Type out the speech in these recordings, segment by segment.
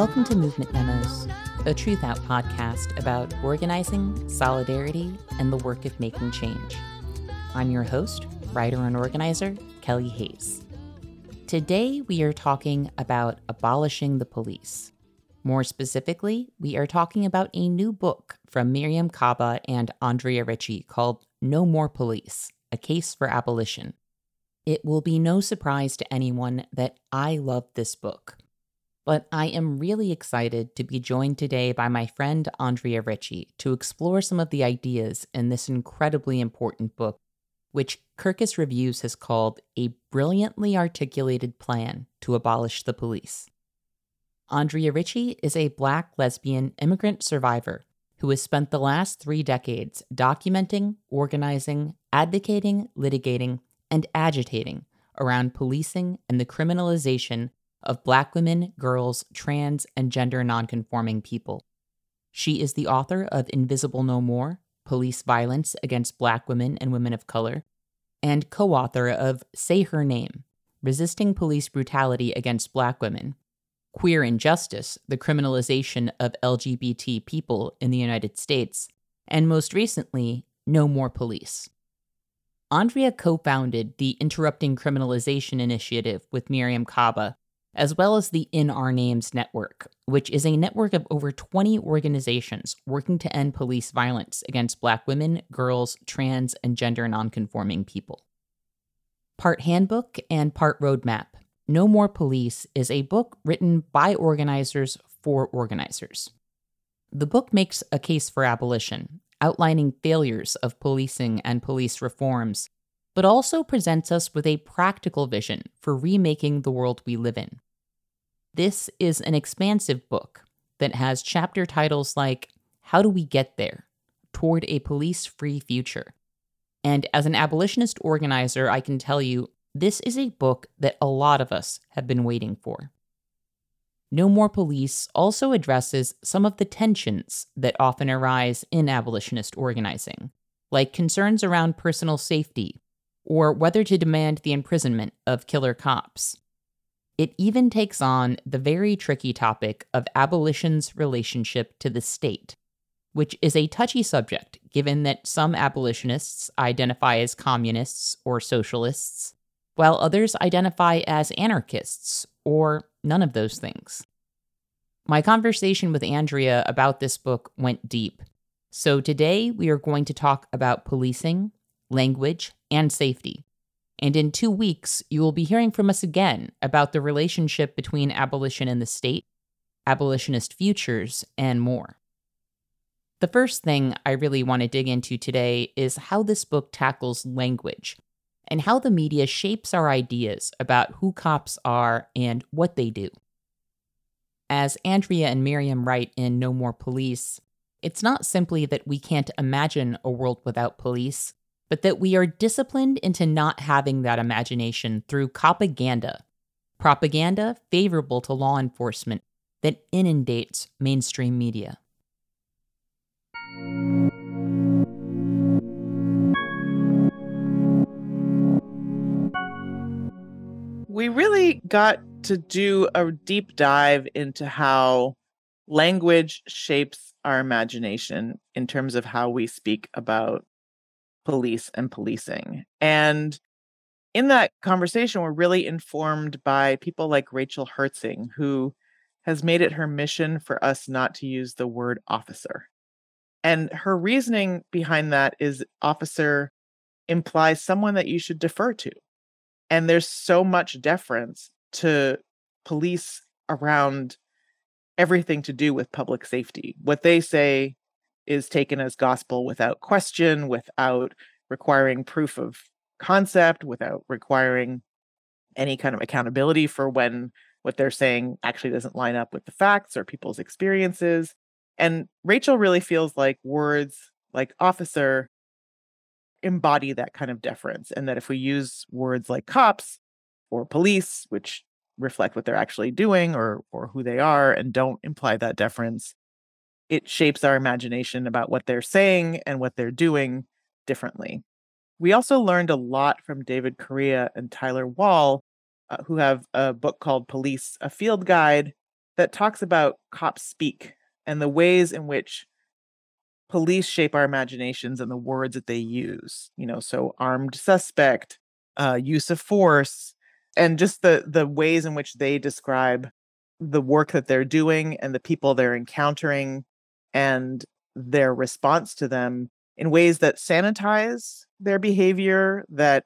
Welcome to Movement Memos, a Truth Out podcast about organizing, solidarity, and the work of making change. I'm your host, writer, and organizer, Kelly Hayes. Today, we are talking about abolishing the police. More specifically, we are talking about a new book from Mariame Kaba and Andrea Ritchie called No More Police A Case for Abolition. It will be no surprise to anyone that I love this book. But I am really excited to be joined today by my friend Andrea Ritchie to explore some of the ideas in this incredibly important book, which Kirkus Reviews has called a brilliantly articulated plan to abolish the police. Andrea Ritchie is a black lesbian immigrant survivor who has spent the last three decades documenting, organizing, advocating, litigating, and agitating around policing and the criminalization of Black women, girls, trans, and gender nonconforming people. She is the author of Invisible No More Police Violence Against Black Women and Women of Color, and co author of Say Her Name Resisting Police Brutality Against Black Women, Queer Injustice The Criminalization of LGBT People in the United States, and most recently, No More Police. Andrea co founded the Interrupting Criminalization Initiative with Mariame Kaba, as well as the In Our Names Network, which is a network of over 20 organizations working to end police violence against Black women, girls, trans, and gender nonconforming people. Part handbook and part roadmap, No More Police is a book written by organizers for organizers. The book makes a case for abolition, outlining failures of policing and police reforms, but also presents us with a practical vision for remaking the world we live in. This is an expansive book that has chapter titles like How Do We Get There? Toward a Police Free Future. And as an abolitionist organizer, I can tell you this is a book that a lot of us have been waiting for. No More Police also addresses some of the tensions that often arise in abolitionist organizing, like concerns around personal safety or whether to demand the imprisonment of killer cops. It even takes on the very tricky topic of abolition's relationship to the state, which is a touchy subject given that some abolitionists identify as communists or socialists, while others identify as anarchists or none of those things. My conversation with Andrea about this book went deep. So today we are going to talk about policing, language, and safety. And in two weeks, you will be hearing from us again about the relationship between abolition and the state, abolitionist futures, and more. The first thing I really want to dig into today is how this book tackles language and how the media shapes our ideas about who cops are and what they do. As Andrea and Mariame write in No More Police, it's not simply that we can't imagine a world without police, but that we are disciplined into not having that imagination through propaganda. Propaganda favorable to law enforcement that inundates mainstream media. We really got to do a deep dive into how language shapes our imagination in terms of how we speak about police and policing. And in that conversation, we're really informed by people like Rachel Herzing, who has made it her mission for us not to use the word officer. And her reasoning behind that is officer implies someone that you should defer to. And there's so much deference to police around everything to do with public safety. What they say is taken as gospel without question, without requiring proof of concept, without requiring any kind of accountability for when what they're saying actually doesn't line up with the facts or people's experiences. And Rachel really feels like words like officer embody that kind of deference. And that if we use words like cops or police, which reflect what they're actually doing or or who they are and don't imply that deference, it shapes our imagination about what they're saying and what they're doing differently. We also learned a lot from David Correia and Tyler Wall, uh, who have a book called Police, a Field Guide, that talks about cop speak and the ways in which police shape our imaginations and the words that they use. You know, so armed suspect, uh, use of force, and just the the ways in which they describe the work that they're doing and the people they're encountering and their response to them in ways that sanitize their behavior that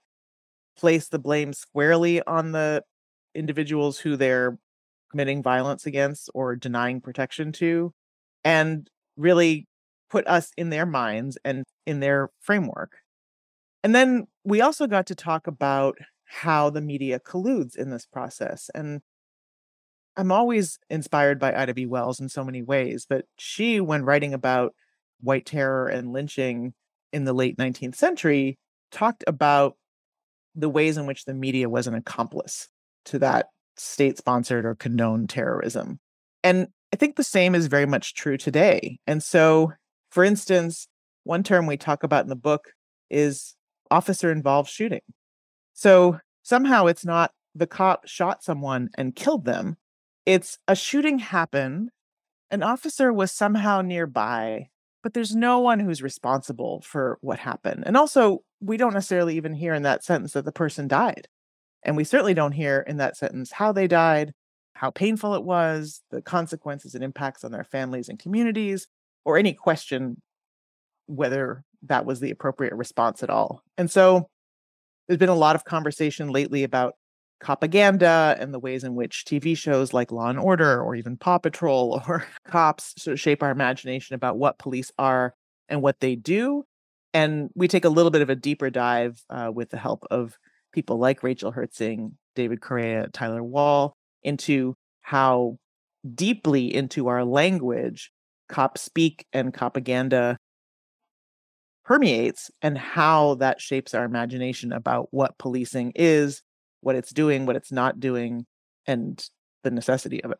place the blame squarely on the individuals who they're committing violence against or denying protection to and really put us in their minds and in their framework. And then we also got to talk about how the media colludes in this process. And I'm always inspired by Ida B. Wells in so many ways, but she, when writing about white terror and lynching in the late 19th century, talked about the ways in which the media was an accomplice to that state sponsored or condoned terrorism. And I think the same is very much true today. And so, for instance, one term we talk about in the book is officer involved shooting. So somehow it's not the cop shot someone and killed them, it's a shooting happened, an officer was somehow nearby, but there's no one who's responsible for what happened. And also, we don't necessarily even hear in that sentence that the person died. And we certainly don't hear in that sentence how they died, how painful it was, the consequences and impacts on their families and communities, or any question whether that was the appropriate response at all. And so there's been a lot of conversation lately about propaganda and the ways in which TV shows like Law and Order or even Paw Patrol or Cops sort of shape our imagination about what police are and what they do. And we take a little bit of a deeper dive uh, with the help of people like Rachel Herzing, David Correia, Tyler Wall into how deeply into our language cop speak and propaganda permeates and how that shapes our imagination about what policing is what it's doing, what it's not doing, and the necessity of it.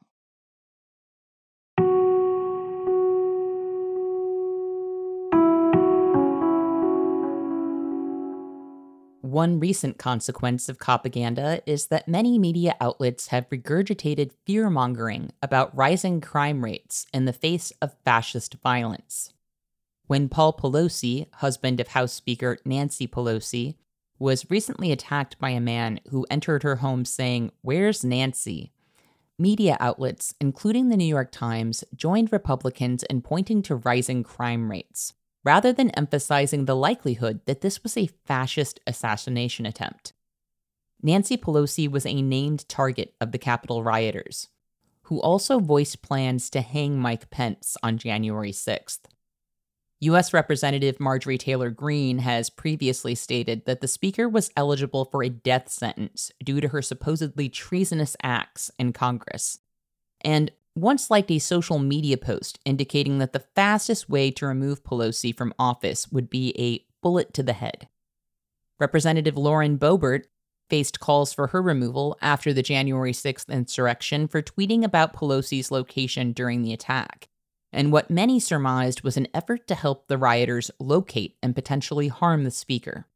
One recent consequence of propaganda is that many media outlets have regurgitated fear mongering about rising crime rates in the face of fascist violence. When Paul Pelosi, husband of House Speaker Nancy Pelosi, was recently attacked by a man who entered her home saying, Where's Nancy? Media outlets, including the New York Times, joined Republicans in pointing to rising crime rates, rather than emphasizing the likelihood that this was a fascist assassination attempt. Nancy Pelosi was a named target of the Capitol rioters, who also voiced plans to hang Mike Pence on January 6th. U.S. Representative Marjorie Taylor Greene has previously stated that the Speaker was eligible for a death sentence due to her supposedly treasonous acts in Congress. And once liked a social media post indicating that the fastest way to remove Pelosi from office would be a bullet to the head. Representative Lauren Boebert faced calls for her removal after the January 6th insurrection for tweeting about Pelosi's location during the attack and what many surmised was an effort to help the rioters locate and potentially harm the speaker.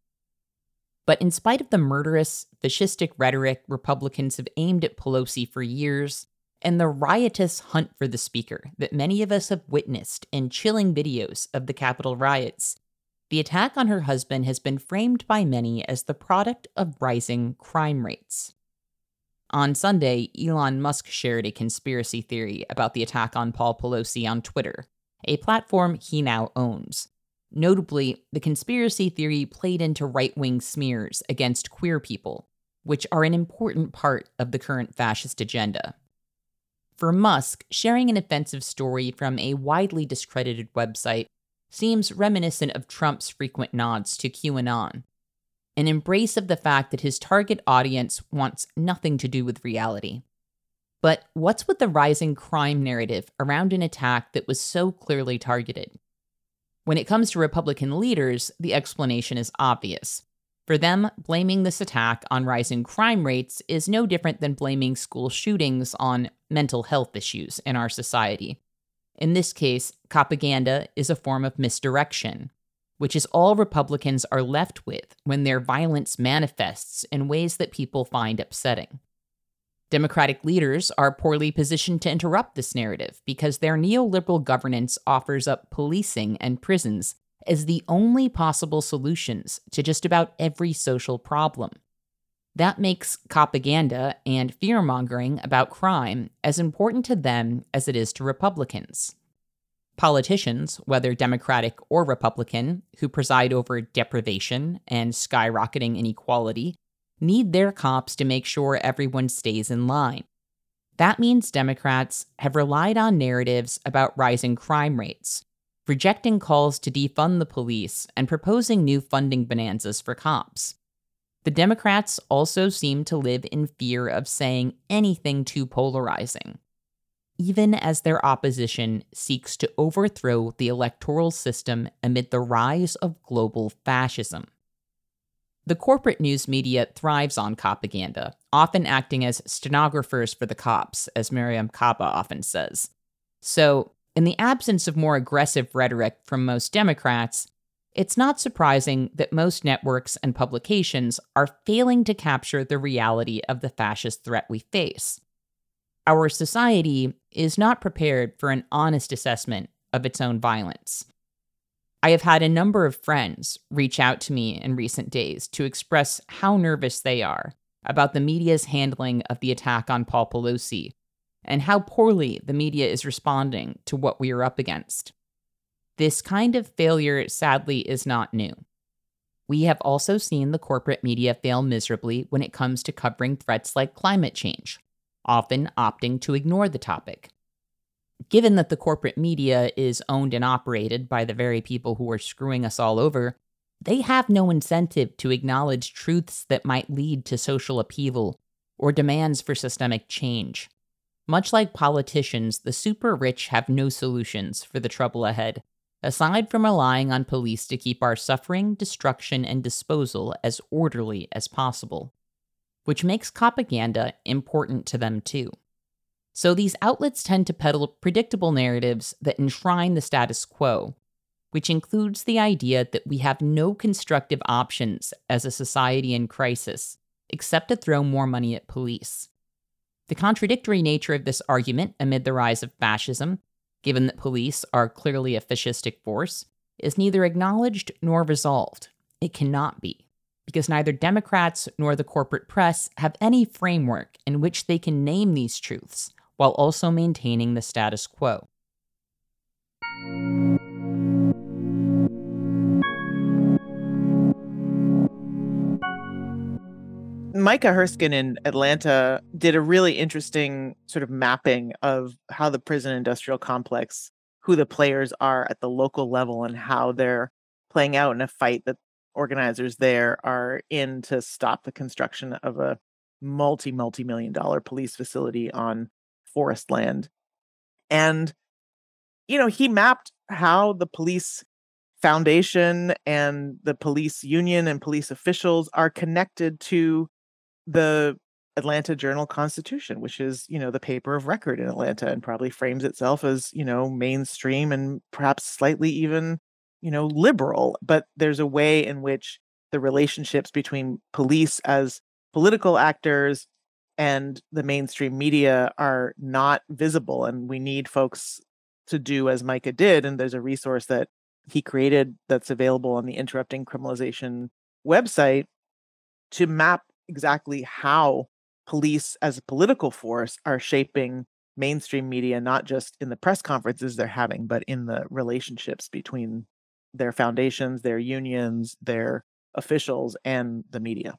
But in spite of the murderous, fascistic rhetoric Republicans have aimed at Pelosi for years, and the riotous hunt for the speaker that many of us have witnessed in chilling videos of the Capitol riots, the attack on her husband has been framed by many as the product of rising crime rates. On Sunday, Elon Musk shared a conspiracy theory about the attack on Paul Pelosi on Twitter, a platform he now owns. Notably, the conspiracy theory played into right wing smears against queer people, which are an important part of the current fascist agenda. For Musk, sharing an offensive story from a widely discredited website seems reminiscent of Trump's frequent nods to QAnon, an embrace of the fact that his target audience wants nothing to do with reality. But what's with the rising crime narrative around an attack that was so clearly targeted? When it comes to Republican leaders, the explanation is obvious. For them, blaming this attack on rising crime rates is no different than blaming school shootings on mental health issues in our society. In this case, propaganda is a form of misdirection, which is all Republicans are left with when their violence manifests in ways that people find upsetting. Democratic leaders are poorly positioned to interrupt this narrative because their neoliberal governance offers up policing and prisons as the only possible solutions to just about every social problem. That makes propaganda and fear mongering about crime as important to them as it is to Republicans. Politicians, whether Democratic or Republican, who preside over deprivation and skyrocketing inequality, need their cops to make sure everyone stays in line. That means Democrats have relied on narratives about rising crime rates, rejecting calls to defund the police, and proposing new funding bonanzas for cops. The Democrats also seem to live in fear of saying anything too polarizing, even as their opposition seeks to overthrow the electoral system amid the rise of global fascism. The corporate news media thrives on propaganda, often acting as stenographers for the cops, as Mariame Kaba often says. So, in the absence of more aggressive rhetoric from most Democrats, it's not surprising that most networks and publications are failing to capture the reality of the fascist threat we face. Our society is not prepared for an honest assessment of its own violence. I have had a number of friends reach out to me in recent days to express how nervous they are about the media's handling of the attack on Paul Pelosi and how poorly the media is responding to what we are up against. This kind of failure, sadly, is not new. We have also seen the corporate media fail miserably when it comes to covering threats like climate change, often opting to ignore the topic given that the corporate media is owned and operated by the very people who are screwing us all over, they have no incentive to acknowledge truths that might lead to social upheaval or demands for systemic change. Much like politicians, the super rich have no solutions for the trouble ahead, aside from relying on police to keep our suffering, destruction, and disposal as orderly as possible. Which makes propaganda important to them too. So these outlets tend to peddle predictable narratives that enshrine the status quo, which includes the idea that we have no constructive options as a society in crisis except to throw more money at police. The contradictory nature of this argument amid the rise of fascism, given that police are clearly a fascistic force, is neither acknowledged nor resolved. It cannot be, because neither Democrats nor the corporate press have any framework in which they can name these truths while also maintaining the status quo. Micah Herskind in Atlanta did a really interesting sort of mapping of how the prison industrial complex, who the players are at the local level, and how they're playing out in a fight that organizers there are in to stop the construction of a multi multi million dollar police facility on forest land. And, you know, he mapped how the police foundation and the police union and police officials are connected to the Atlanta Journal Constitution, which is, you know, the paper of record in Atlanta and probably frames itself as, you know, mainstream and perhaps slightly even, you know, liberal. But there's a way in which the relationships between police as political actors and the mainstream media are not visible and we need folks to do as micah did and there's a resource that he created that's available on the interrupting criminalization website to map exactly how police as a political force are shaping mainstream media not just in the press conferences they're having but in the relationships between their foundations their unions their officials and the media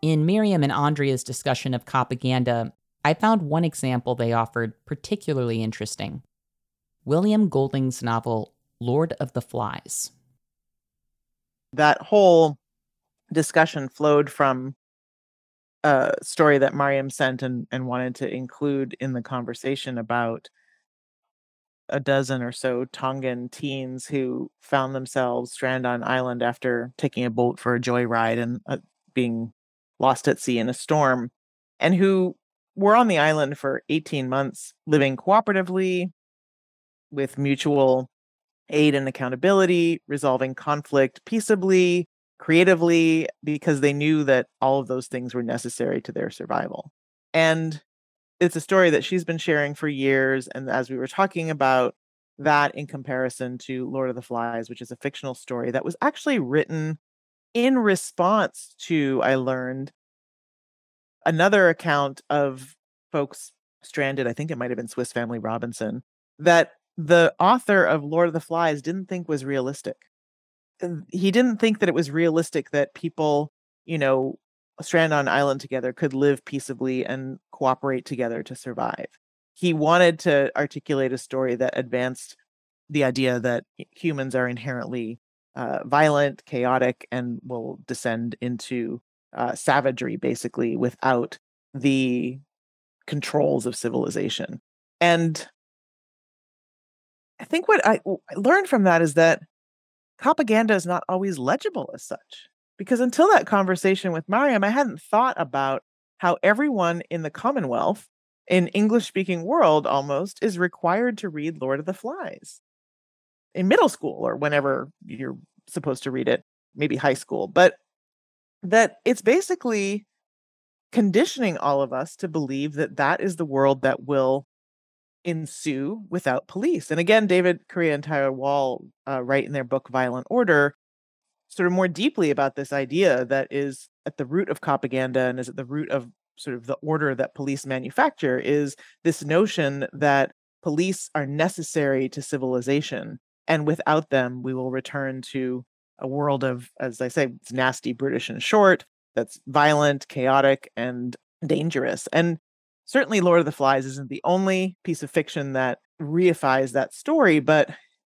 In Mariame and Andrea's discussion of propaganda, I found one example they offered particularly interesting William Golding's novel, Lord of the Flies. That whole discussion flowed from a story that Mariame sent and, and wanted to include in the conversation about a dozen or so Tongan teens who found themselves stranded on an island after taking a boat for a joyride and uh, being lost at sea in a storm, and who were on the island for 18 months living cooperatively with mutual aid and accountability, resolving conflict peaceably, creatively, because they knew that all of those things were necessary to their survival. And it's a story that she's been sharing for years. And as we were talking about that in comparison to Lord of the Flies, which is a fictional story that was actually written in response to, I learned, another account of folks stranded. I think it might have been Swiss Family Robinson, that the author of Lord of the Flies didn't think was realistic. He didn't think that it was realistic that people, you know, stranded on an island together could live peaceably and cooperate together to survive. He wanted to articulate a story that advanced the idea that humans are inherently uh, violent, chaotic, and will descend into uh, savagery basically without the controls of civilization. And I think what I learned from that is that propaganda is not always legible as such. Because until that conversation with Mariame, I hadn't thought about how everyone in the Commonwealth, in English speaking world almost, is required to read Lord of the Flies in middle school or whenever you're supposed to read it, maybe high school. But that it's basically conditioning all of us to believe that that is the world that will ensue without police. And again, David Correia and Tyler Wall uh, write in their book Violent Order sort of more deeply about this idea that is at the root of propaganda and is at the root of sort of the order that police manufacture is this notion that police are necessary to civilization and without them we will return to a world of as i say it's nasty british and short that's violent chaotic and dangerous and certainly lord of the flies isn't the only piece of fiction that reifies that story but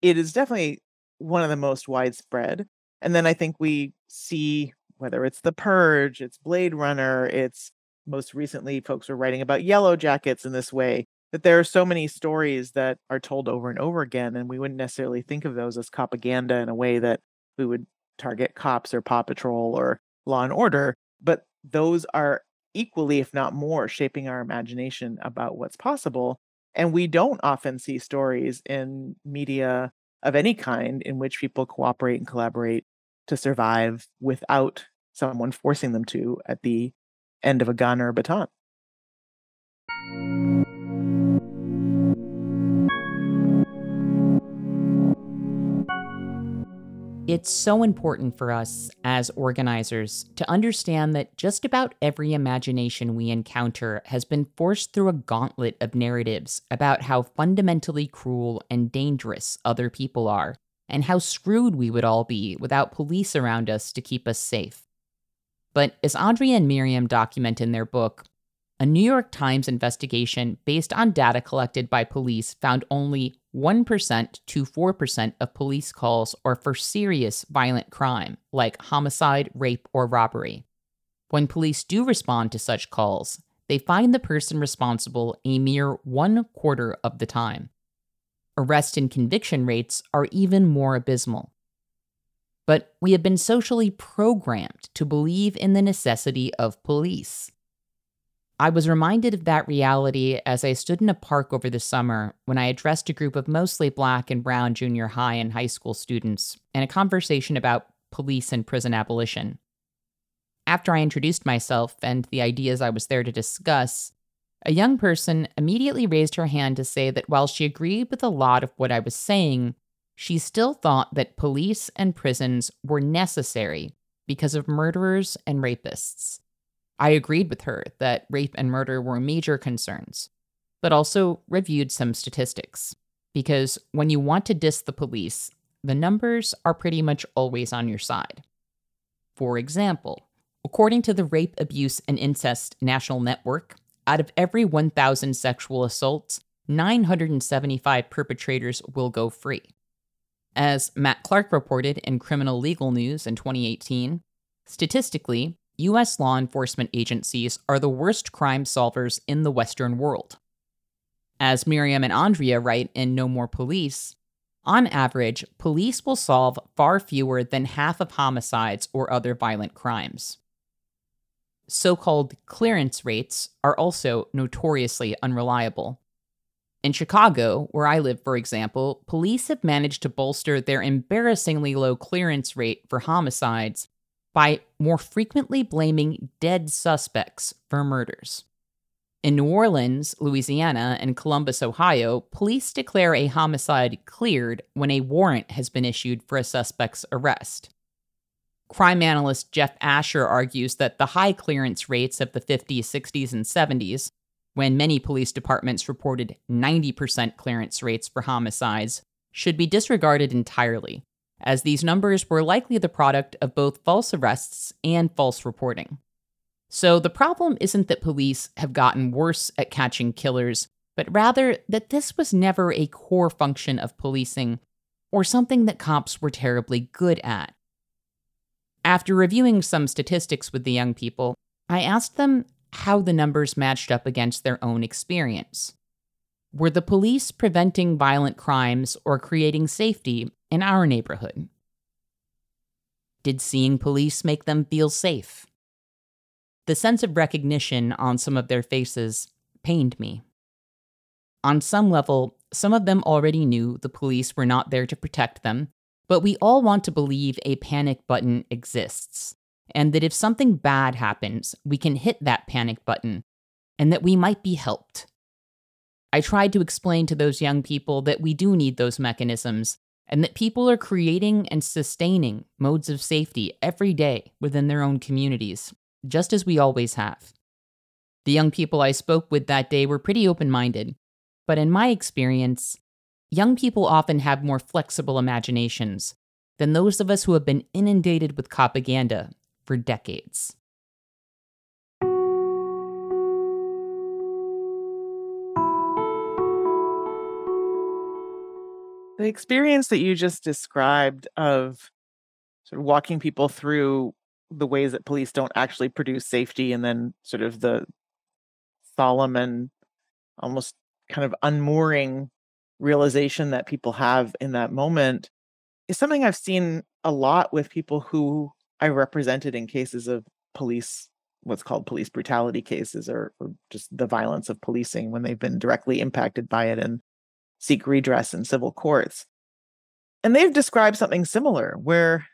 it is definitely one of the most widespread. And then I think we see whether it's The Purge, it's Blade Runner, it's most recently folks are writing about yellow jackets in this way that there are so many stories that are told over and over again and we wouldn't necessarily think of those as propaganda in a way that we would target cops or paw patrol or law and order but those are equally if not more shaping our imagination about what's possible and we don't often see stories in media of any kind in which people cooperate and collaborate to survive without someone forcing them to at the end of a gun or a baton. It's so important for us as organizers to understand that just about every imagination we encounter has been forced through a gauntlet of narratives about how fundamentally cruel and dangerous other people are, and how screwed we would all be without police around us to keep us safe. But as Andrea and Mariame document in their book, a New York Times investigation based on data collected by police found only 1% to 4% of police calls are for serious violent crime, like homicide, rape, or robbery. When police do respond to such calls, they find the person responsible a mere one quarter of the time. Arrest and conviction rates are even more abysmal. But we have been socially programmed to believe in the necessity of police. I was reminded of that reality as I stood in a park over the summer when I addressed a group of mostly black and brown junior high and high school students in a conversation about police and prison abolition. After I introduced myself and the ideas I was there to discuss, a young person immediately raised her hand to say that while she agreed with a lot of what I was saying, she still thought that police and prisons were necessary because of murderers and rapists. I agreed with her that rape and murder were major concerns, but also reviewed some statistics. Because when you want to diss the police, the numbers are pretty much always on your side. For example, according to the Rape, Abuse, and Incest National Network, out of every 1,000 sexual assaults, 975 perpetrators will go free. As Matt Clark reported in Criminal Legal News in 2018, statistically, US law enforcement agencies are the worst crime solvers in the Western world. As Mariame and Andrea write in No More Police, on average, police will solve far fewer than half of homicides or other violent crimes. So called clearance rates are also notoriously unreliable. In Chicago, where I live, for example, police have managed to bolster their embarrassingly low clearance rate for homicides by more frequently blaming dead suspects for murders. In New Orleans, Louisiana, and Columbus, Ohio, police declare a homicide cleared when a warrant has been issued for a suspect's arrest. Crime analyst Jeff Asher argues that the high clearance rates of the 50s, 60s, and 70s, when many police departments reported 90% clearance rates for homicides, should be disregarded entirely, as these numbers were likely the product of both false arrests and false reporting. So the problem isn't that police have gotten worse at catching killers, but rather that this was never a core function of policing or something that cops were terribly good at. After reviewing some statistics with the young people, I asked them how the numbers matched up against their own experience. Were the police preventing violent crimes or creating safety in our neighborhood? Did seeing police make them feel safe? The sense of recognition on some of their faces pained me. On some level, some of them already knew the police were not there to protect them, but we all want to believe a panic button exists, and that if something bad happens, we can hit that panic button, and that we might be helped. I tried to explain to those young people that we do need those mechanisms, and that people are creating and sustaining modes of safety every day within their own communities, just as we always have. The young people I spoke with that day were pretty open minded, but in my experience, young people often have more flexible imaginations than those of us who have been inundated with propaganda for decades. The experience that you just described of sort of walking people through the ways that police don't actually produce safety and then sort of the solemn and almost kind of unmooring realization that people have in that moment is something I've seen a lot with people who I represented in cases of police, what's called police brutality cases, or, or just the violence of policing when they've been directly impacted by it and seek redress in civil courts. And they've described something similar where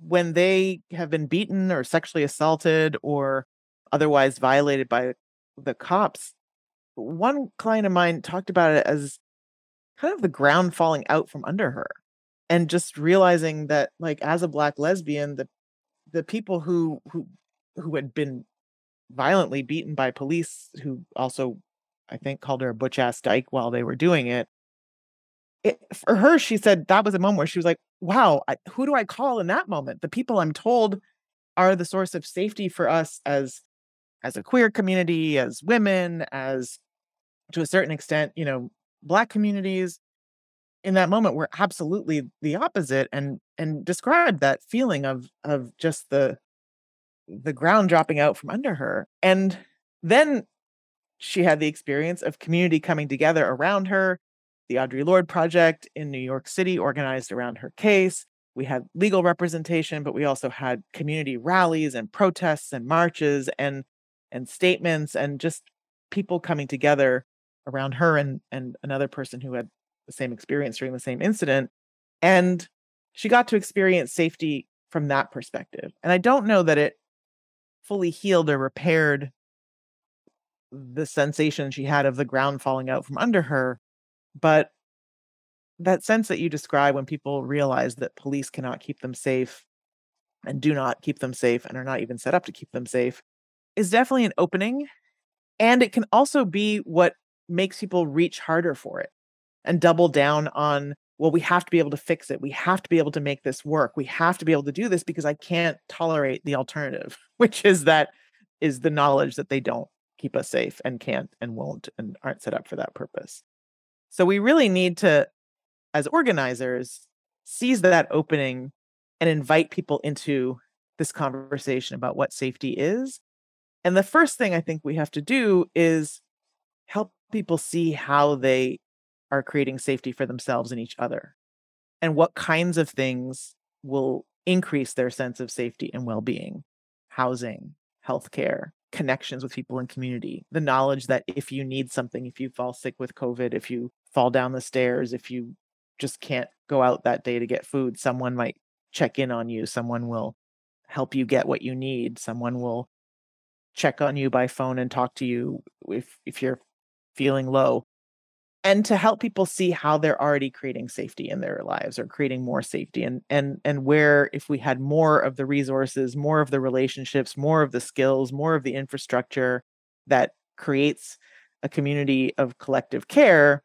when they have been beaten or sexually assaulted or otherwise violated by the cops, one client of mine talked about it as kind of the ground falling out from under her and just realizing that like as a black lesbian the the people who who who had been violently beaten by police who also i think called her a butch ass dyke while they were doing it it, for her, she said that was a moment where she was like, wow, I, who do I call in that moment? The people I'm told are the source of safety for us as as a queer community, as women, as to a certain extent, you know, black communities in that moment were absolutely the opposite and and described that feeling of of just the the ground dropping out from under her. And then she had the experience of community coming together around her the Audre Lorde Project in New York City organized around her case. We had legal representation, but we also had community rallies and protests and marches and and statements and just people coming together around her and and another person who had the same experience during the same incident. And she got to experience safety from that perspective. And I don't know that it fully healed or repaired the sensation she had of the ground falling out from under her, but that sense that you describe when people realize that police cannot keep them safe and do not keep them safe and are not even set up to keep them safe is definitely an opening. And it can also be what makes people reach harder for it and double down on, well, we have to be able to fix it. We have to be able to make this work. We have to be able to do this because I can't tolerate the alternative, which is that is the knowledge that they don't keep us safe and can't and won't and aren't set up for that purpose. So we really need to, as organizers, seize that opening and invite people into this conversation about what safety is. And the first thing I think we have to do is help people see how they are creating safety for themselves and each other and what kinds of things will increase their sense of safety and well-being housing healthcare connections with people in community. The knowledge that if you need something, if you fall sick with COVID, if you fall down the stairs, if you just can't go out that day to get food, someone might check in on you. Someone will help you get what you need. Someone will check on you by phone and talk to you if if you're feeling low and to help people see how they're already creating safety in their lives or creating more safety and and and where if we had more of the resources more of the relationships more of the skills more of the infrastructure that creates a community of collective care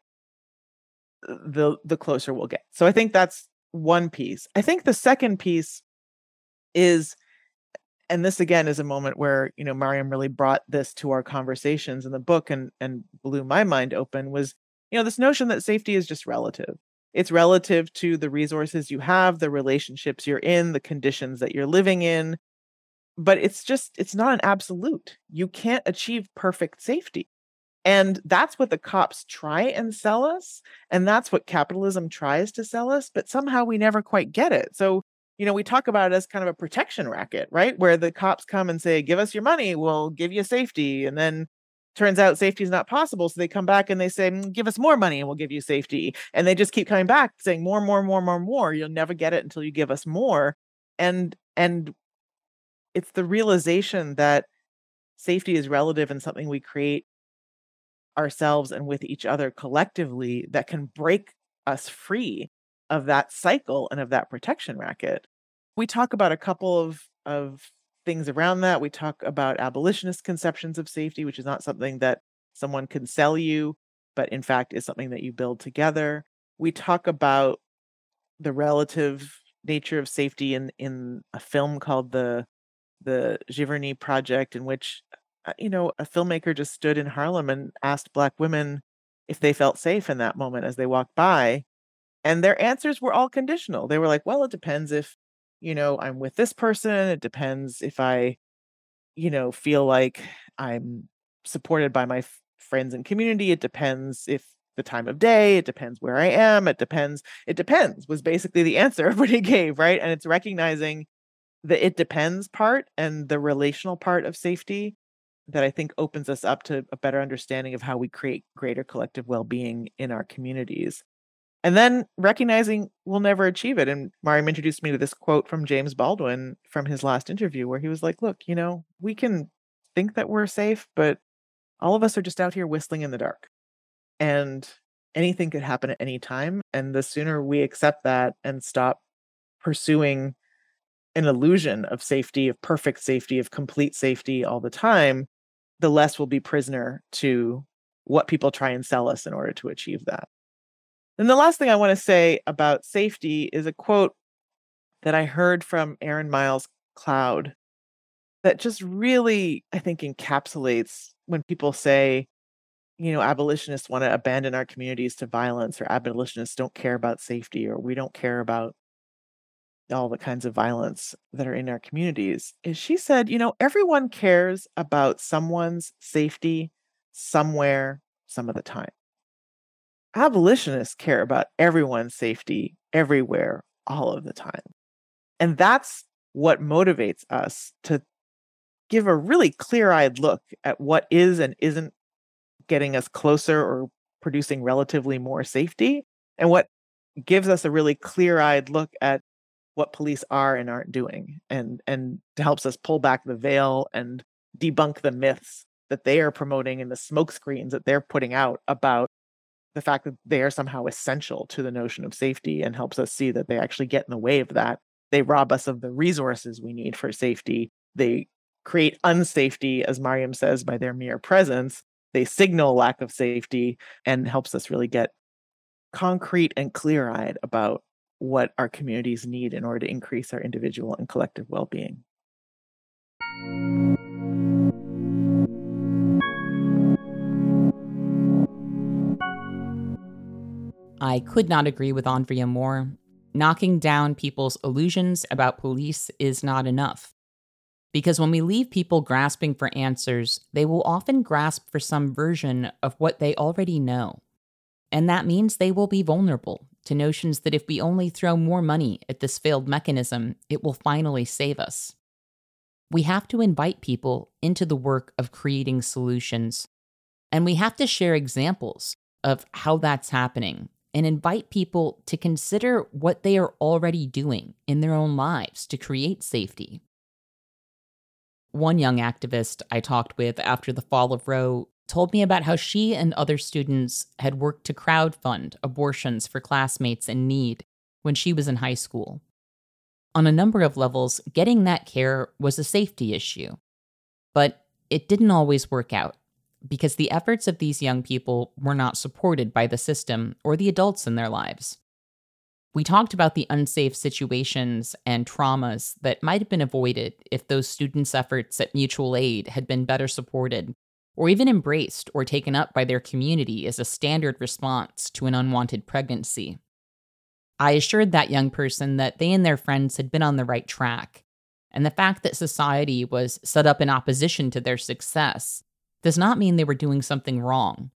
the the closer we'll get. So i think that's one piece. I think the second piece is and this again is a moment where you know Mariame really brought this to our conversations in the book and and blew my mind open was you know this notion that safety is just relative it's relative to the resources you have the relationships you're in the conditions that you're living in but it's just it's not an absolute you can't achieve perfect safety and that's what the cops try and sell us and that's what capitalism tries to sell us but somehow we never quite get it so you know, we talk about it as kind of a protection racket, right? Where the cops come and say, give us your money, we'll give you safety. And then turns out safety is not possible. So they come back and they say, mm, give us more money and we'll give you safety. And they just keep coming back saying more, more, more, more, more. You'll never get it until you give us more. And, and it's the realization that safety is relative and something we create ourselves and with each other collectively that can break us free of that cycle and of that protection racket. We talk about a couple of of things around that. We talk about abolitionist conceptions of safety, which is not something that someone can sell you, but in fact is something that you build together. We talk about the relative nature of safety in in a film called the the Giverny Project, in which uh, you know a filmmaker just stood in Harlem and asked Black women if they felt safe in that moment as they walked by, and their answers were all conditional. They were like, well, it depends if, you know, I'm with this person. It depends if I, you know, feel like I'm supported by my f- friends and community. It depends if the time of day. It depends where I am. It depends. It depends was basically the answer everybody gave, right? And it's recognizing the it depends part and the relational part of safety that I think opens us up to a better understanding of how we create greater collective well being in our communities and then recognizing we'll never achieve it. And Mariame introduced me to this quote from James Baldwin from his last interview, where he was like, Look, you know, we can think that we're safe, but all of us are just out here whistling in the dark. And anything could happen at any time. And the sooner we accept that and stop pursuing an illusion of safety, of perfect safety, of complete safety all the time, the less we'll be prisoner to what people try and sell us in order to achieve that. And the last thing I want to say about safety is a quote that I heard from Erin Miles Cloud that just really, I think, encapsulates when people say, you know, abolitionists want to abandon our communities to violence, or abolitionists don't care about safety, or we don't care about all the kinds of violence that are in our communities. Is she said, you know, everyone cares about someone's safety somewhere, some of the time abolitionists care about everyone's safety everywhere, all of the time. And that's what motivates us to give a really clear eyed look at what is and isn't getting us closer or producing relatively more safety, and what gives us a really clear eyed look at what police are and aren't doing, and, and helps us pull back the veil and debunk the myths that they are promoting and the smokescreens that they're putting out about the fact that they are somehow essential to the notion of safety and helps us see that they actually get in the way of that. They rob us of the resources we need for safety. They create unsafety, as Mariame says, by their mere presence. They signal lack of safety and helps us really get concrete and clear eyed about what our communities need in order to increase our individual and collective well being. I could not agree with Andrea more. Knocking down people's illusions about police is not enough. Because when we leave people grasping for answers, they will often grasp for some version of what they already know. And that means they will be vulnerable to notions that if we only throw more money at this failed mechanism, it will finally save us. we have to invite people into the work of creating solutions. And we have to share examples of how that's happening and invite people to consider what they are already doing in their own lives to create safety. One young activist I talked with after the fall of Roe told me about how she and other students had worked to crowdfund abortions for classmates in need when she was in high school. On a number of levels, getting that care was a safety issue. But it didn't always work out because the efforts of these young people were not supported by the system or the adults in their lives. We talked about the unsafe situations and traumas that might have been avoided if those students' efforts at mutual aid had been better supported, or even embraced or taken up by their community as a standard response to an unwanted pregnancy. I assured that young person that they and their friends had been on the right track, and the fact that society was set up in opposition to their success does not mean they were doing something wrong.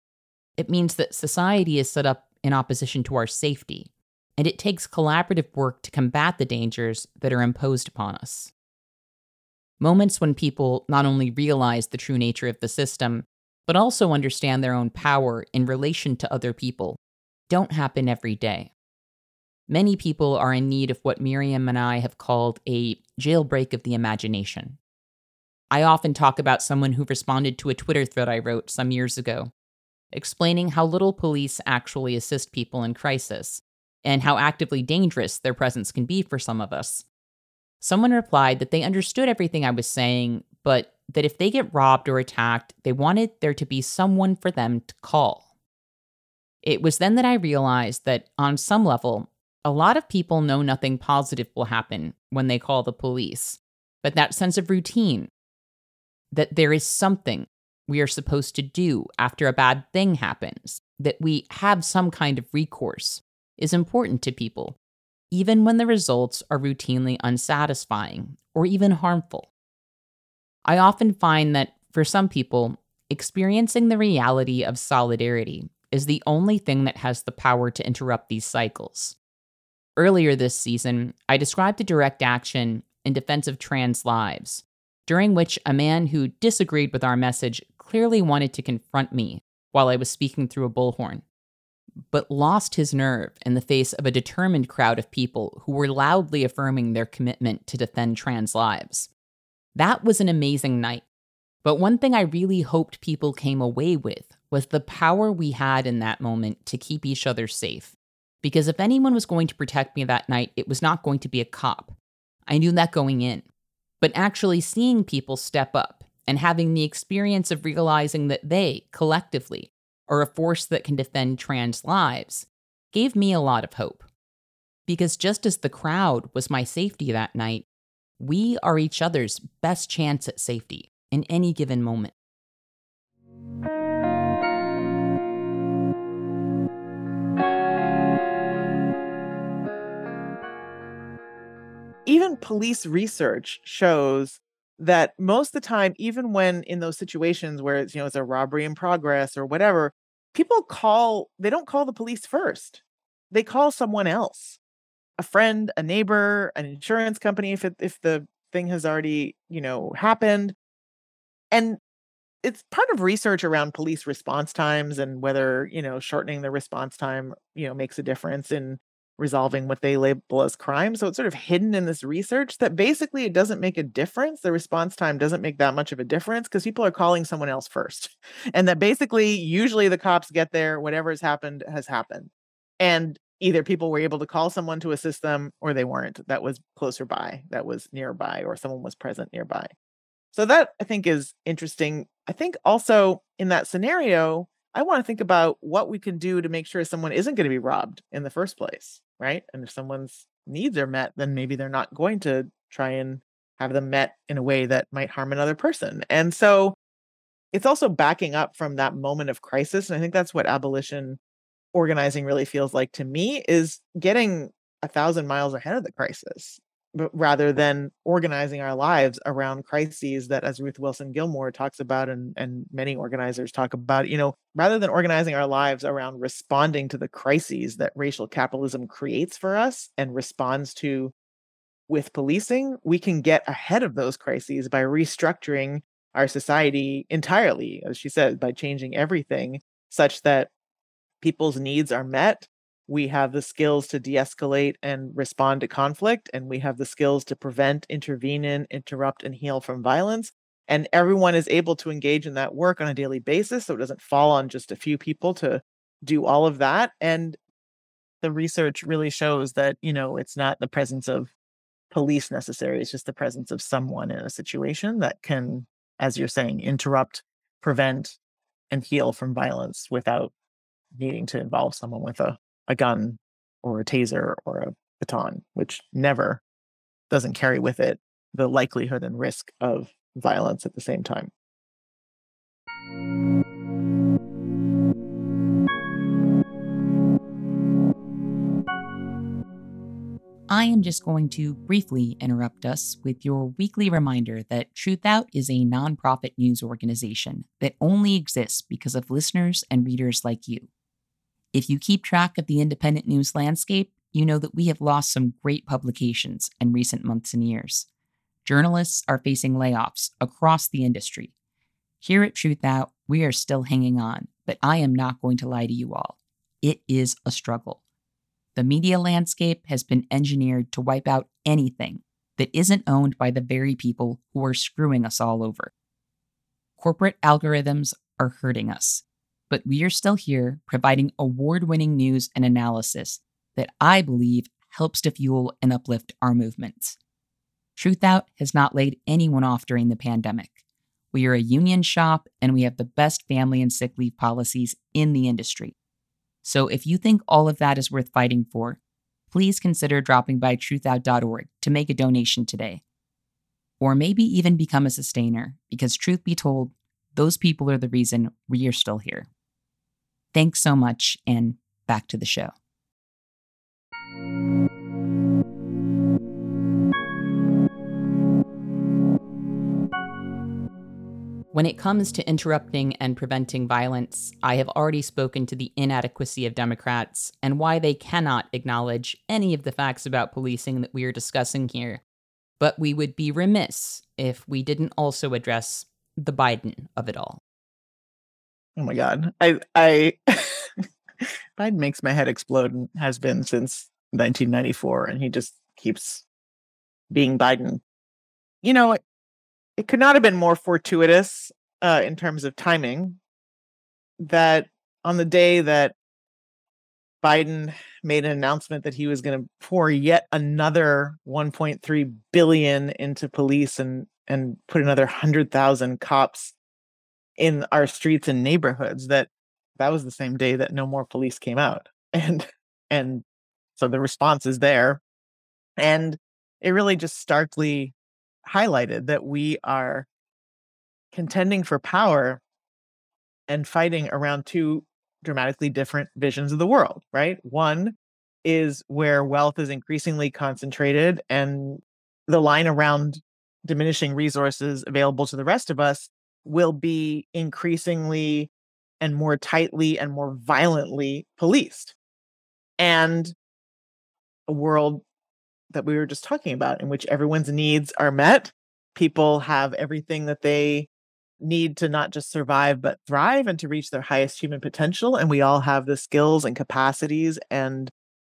It means that society is set up in opposition to our safety, and it takes collaborative work to combat the dangers that are imposed upon us. Moments when people not only realize the true nature of the system, but also understand their own power in relation to other people, don't happen every day. Many people are in need of what Mariame and I have called a jailbreak of the imagination. I often talk about someone who responded to a Twitter thread I wrote some years ago, explaining how little police actually assist people in crisis and how actively dangerous their presence can be for some of us. Someone replied that they understood everything I was saying, but that if they get robbed or attacked, they wanted there to be someone for them to call. It was then that I realized that, on some level, a lot of people know nothing positive will happen when they call the police, but that sense of routine, that there is something we are supposed to do after a bad thing happens, that we have some kind of recourse, is important to people, even when the results are routinely unsatisfying or even harmful. I often find that for some people, experiencing the reality of solidarity is the only thing that has the power to interrupt these cycles. Earlier this season, I described a direct action in defense of trans lives during which a man who disagreed with our message clearly wanted to confront me while I was speaking through a bullhorn, but lost his nerve in the face of a determined crowd of people who were loudly affirming their commitment to defend trans lives. That was an amazing night. But one thing I really hoped people came away with was the power we had in that moment to keep each other safe. Because if anyone was going to protect me that night, it was not going to be a cop. I knew that going in but actually seeing people step up and having the experience of realizing that they, collectively, are a force that can defend trans lives gave me a lot of hope. Because just as the crowd was my safety that night, we are each other's best chance at safety in any given moment. Even police research shows that most of the time, even when in those situations where it's, you know, it's a robbery in progress or whatever, people call, they don't call the police first. They call someone else, a friend, a neighbor, an insurance company, if it, if the thing has already, you know, happened. And it's part of research around police response times and whether, you know, shortening the response time, you know, makes a difference in resolving what they label as crime. So it's sort of hidden in this research that basically it doesn't make a difference. The response time doesn't make that much of a difference because people are calling someone else first. And that basically, usually the cops get there, whatever has happened has happened. And either people were able to call someone to assist them or they weren't. That was closer by, that was nearby, or someone was present nearby. So that I think is interesting. I think also in that scenario, I want to think about what we can do to make sure someone isn't going to be robbed in the first place right? And if someone's needs are met, then maybe they're not going to try and have them met in a way that might harm another person. And so it's also backing up from that moment of crisis. And I think that's what abolition organizing really feels like to me is getting a thousand miles ahead of the crisis but rather than organizing our lives around crises that as Ruth Wilson Gilmore talks about and and many organizers talk about, you know, rather than organizing our lives around responding to the crises that racial capitalism creates for us and responds to with policing, we can get ahead of those crises by restructuring our society entirely, as she said, by changing everything such that people's needs are met. We have the skills to de escalate and respond to conflict, and we have the skills to prevent, intervene in, interrupt, and heal from violence. And everyone is able to engage in that work on a daily basis. So it doesn't fall on just a few people to do all of that. And the research really shows that, you know, it's not the presence of police necessary, it's just the presence of someone in a situation that can, as you're saying, interrupt, prevent, and heal from violence without needing to involve someone with a, a gun or a taser or a baton, which never doesn't carry with it the likelihood and risk of violence at the same time. I am just going to briefly interrupt us with your weekly reminder that Truthout is a nonprofit news organization that only exists because of listeners and readers like you. If you keep track of the independent news landscape, you know that we have lost some great publications in recent months and years. Journalists are facing layoffs across the industry. Here at Truthout, we are still hanging on, but I am not going to lie to you all. It is a struggle. The media landscape has been engineered to wipe out anything that isn't owned by the very people who are screwing us all over. Corporate algorithms are hurting us, but we are still here providing award winning news and analysis that I believe helps to fuel and uplift our movements. Truthout has not laid anyone off during the pandemic. We are a union shop and we have the best family and sick leave policies in the industry. So if you think all of that is worth fighting for, please consider dropping by truthout.org to make a donation today. Or maybe even become a sustainer, because truth be told, those people are the reason we are still here. Thanks so much, and back to the show. When it comes to interrupting and preventing violence, I have already spoken to the inadequacy of Democrats and why they cannot acknowledge any of the facts about policing that we are discussing here. But we would be remiss if we didn't also address the Biden of it all. Oh my god. I I Biden makes my head explode and has been since 1994 and he just keeps being Biden. You know, it could not have been more fortuitous uh, in terms of timing that on the day that Biden made an announcement that he was going to pour yet another 1.3 billion into police and and put another 100,000 cops in our streets and neighborhoods that that was the same day that no more police came out and and so the response is there and it really just starkly highlighted that we are contending for power and fighting around two dramatically different visions of the world, right? One is where wealth is increasingly concentrated and the line around diminishing resources available to the rest of us will be increasingly and more tightly and more violently policed. And a world that we were just talking about, in which everyone's needs are met. People have everything that they need to not just survive, but thrive and to reach their highest human potential. And we all have the skills and capacities and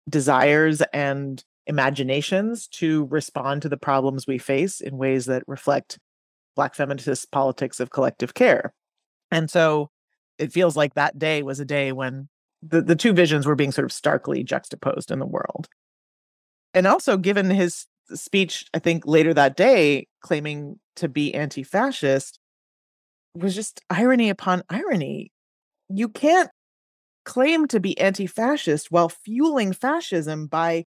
desires and imaginations to respond to the problems we face in ways that reflect Black feminist politics of collective care. And so it feels like that day was a day when the, the two visions were being sort of starkly juxtaposed in the world and also given his speech, I think later that day, claiming to be anti fascist, was just irony upon irony. You can't claim to be anti fascist while fueling fascism by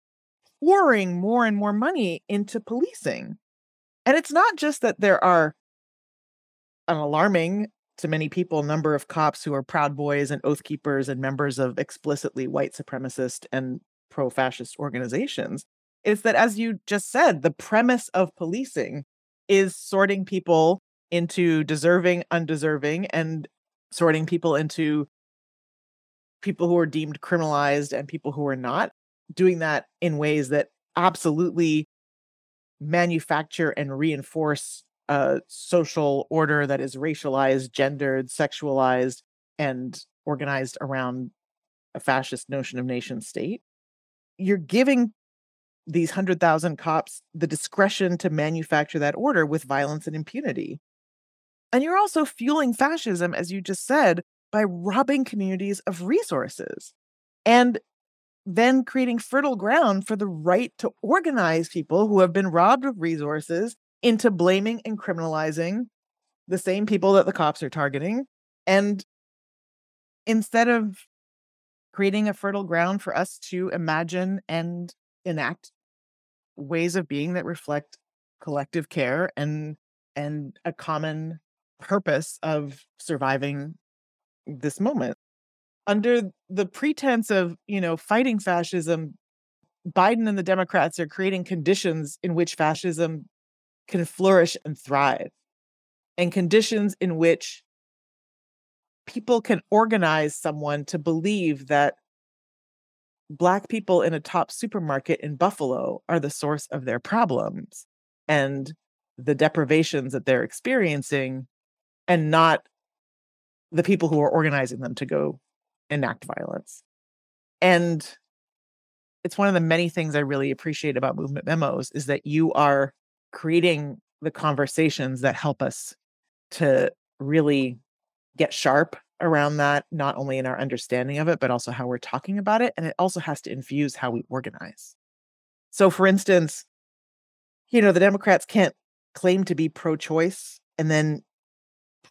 pouring more and more money into policing. And it's not just that there are an alarming to many people number of cops who are proud boys and oath keepers and members of explicitly white supremacist and pro fascist organizations is that, as you just said, the premise of policing is sorting people into deserving, undeserving, and sorting people into people who are deemed criminalized and people who are not, doing that in ways that absolutely manufacture and reinforce a social order that is racialized, gendered, sexualized, and organized around a fascist notion of nation state. You're giving these 100,000 cops the discretion to manufacture that order with violence and impunity. And you're also fueling fascism, as you just said, by robbing communities of resources and then creating fertile ground for the right to organize people who have been robbed of resources into blaming and criminalizing the same people that the cops are targeting. And instead of creating a fertile ground for us to imagine and enact ways of being that reflect collective care and and a common purpose of surviving this moment under the pretense of you know fighting fascism biden and the democrats are creating conditions in which fascism can flourish and thrive and conditions in which people can organize someone to believe that black people in a Tops supermarket in Buffalo are the source of their problems and the deprivations that they're experiencing and not the people who are organizing them to go enact violence. And it's one of the many things I really appreciate about movement memos is that you are creating the conversations that help us to really get sharp around that, not only in our understanding of it, but also how we're talking about it. And it also has to infuse how we organize. So, for instance, you know, the Democrats can't claim to be pro choice and then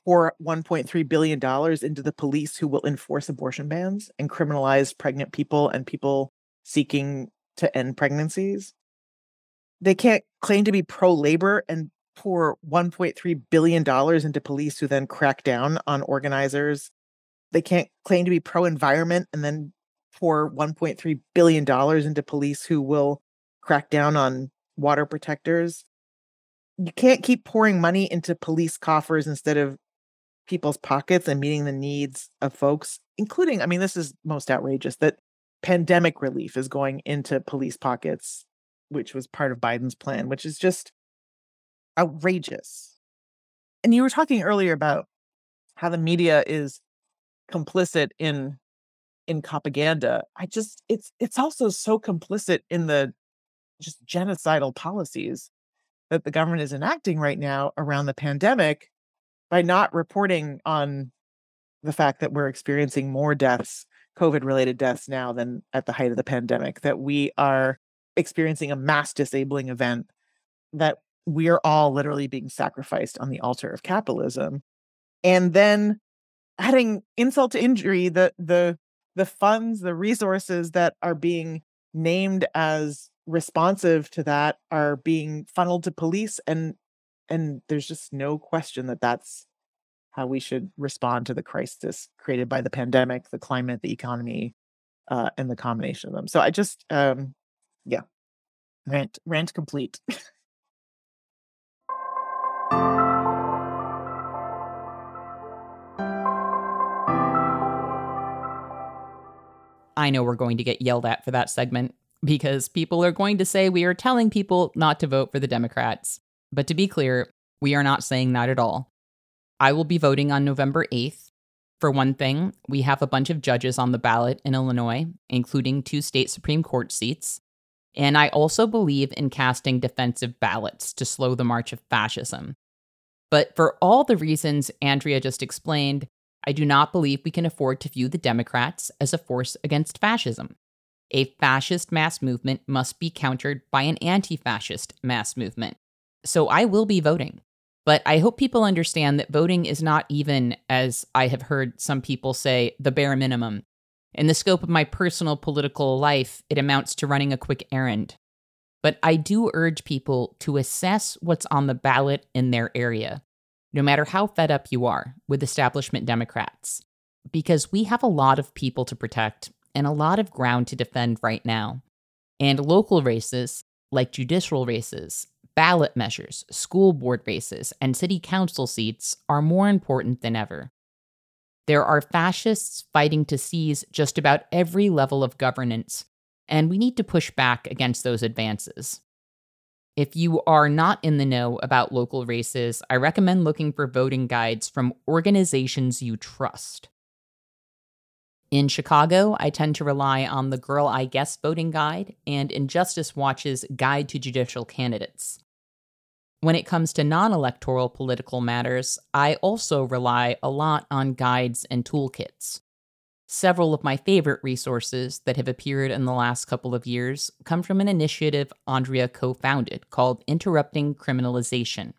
pour $1.3 billion into the police who will enforce abortion bans and criminalize pregnant people and people seeking to end pregnancies. They can't claim to be pro labor and pour $1.3 billion into police who then crack down on organizers. They can't claim to be pro environment and then pour $1.3 billion into police who will crack down on water protectors. You can't keep pouring money into police coffers instead of people's pockets and meeting the needs of folks, including, I mean, this is most outrageous that pandemic relief is going into police pockets, which was part of Biden's plan, which is just outrageous. And you were talking earlier about how the media is complicit in in propaganda. I just it's it's also so complicit in the just genocidal policies that the government is enacting right now around the pandemic by not reporting on the fact that we're experiencing more deaths, COVID related deaths now than at the height of the pandemic, that we are experiencing a mass disabling event that we are all literally being sacrificed on the altar of capitalism. And then adding insult to injury the the the funds the resources that are being named as responsive to that are being funneled to police and and there's just no question that that's how we should respond to the crisis created by the pandemic the climate the economy uh, and the combination of them so i just um yeah rant rant complete I know we're going to get yelled at for that segment because people are going to say we are telling people not to vote for the Democrats. But to be clear, we are not saying that at all. I will be voting on November 8th. For one thing, we have a bunch of judges on the ballot in Illinois, including two state Supreme Court seats. And I also believe in casting defensive ballots to slow the march of fascism. But for all the reasons Andrea just explained, I do not believe we can afford to view the Democrats as a force against fascism. A fascist mass movement must be countered by an anti fascist mass movement. So I will be voting. But I hope people understand that voting is not even, as I have heard some people say, the bare minimum. In the scope of my personal political life, it amounts to running a quick errand. But I do urge people to assess what's on the ballot in their area no matter how fed up you are with establishment Democrats, because we have a lot of people to protect and a lot of ground to defend right now. And local races, like judicial races, ballot measures, school board races, and city council seats, are more important than ever. There are fascists fighting to seize just about every level of governance, and we need to push back against those advances. If you are not in the know about local races, I recommend looking for voting guides from organizations you trust. In Chicago, I tend to rely on the Girl I Guess voting guide and Injustice Watch's Guide to Judicial Candidates. When it comes to non electoral political matters, I also rely a lot on guides and toolkits. Several of my favorite resources that have appeared in the last couple of years come from an initiative Andrea co founded called Interrupting Criminalization.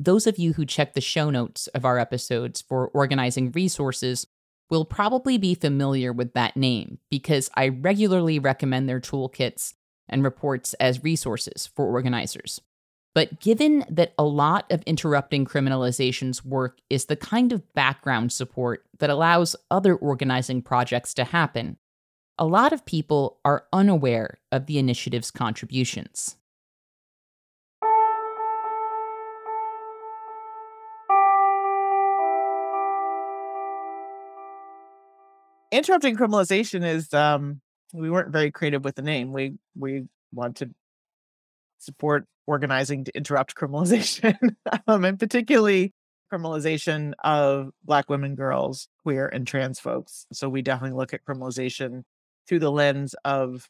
Those of you who check the show notes of our episodes for organizing resources will probably be familiar with that name because I regularly recommend their toolkits and reports as resources for organizers. But given that a lot of interrupting criminalization's work is the kind of background support that allows other organizing projects to happen, a lot of people are unaware of the initiative's contributions. Interrupting criminalization is um we weren't very creative with the name. We we want to support organizing to interrupt criminalization, um, and particularly criminalization of Black women, girls, queer, and trans folks. So we definitely look at criminalization through the lens of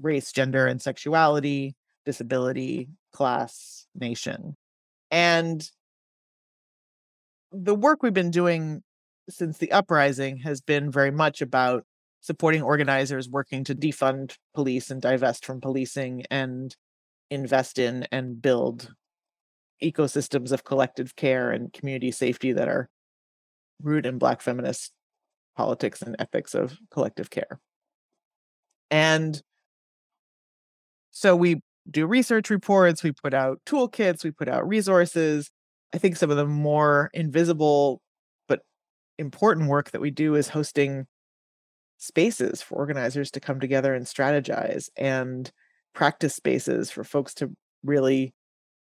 race, gender, and sexuality, disability, class, nation. And the work we've been doing since the uprising has been very much about supporting organizers working to defund police and divest from policing and invest in and build ecosystems of collective care and community safety that are rooted in Black feminist politics and ethics of collective care. And so we do research reports, we put out toolkits, we put out resources. I think some of the more invisible important work that we do is hosting spaces for organizers to come together and strategize and practice spaces for folks to really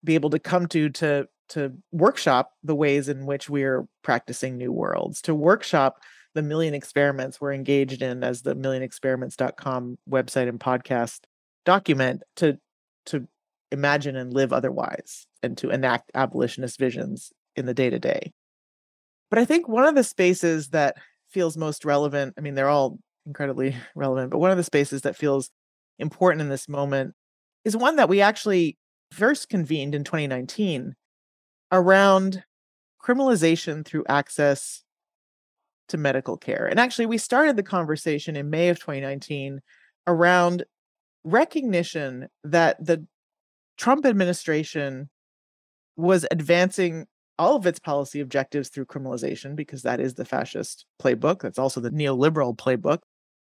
be able to come to to to workshop the ways in which we're practicing new worlds to workshop the million experiments we're engaged in as the millionexperiments.com website and podcast document to to imagine and live otherwise and to enact abolitionist visions in the day to day but i think one of the spaces that feels most relevant i mean they're all incredibly relevant but one of the spaces that feels important in this moment is one that we actually first convened in 2019 around criminalization through access to medical care. And actually, we started the conversation in May of 2019 around recognition that the Trump administration was advancing all of its policy objectives through criminalization because that is the fascist playbook. That's also the neoliberal playbook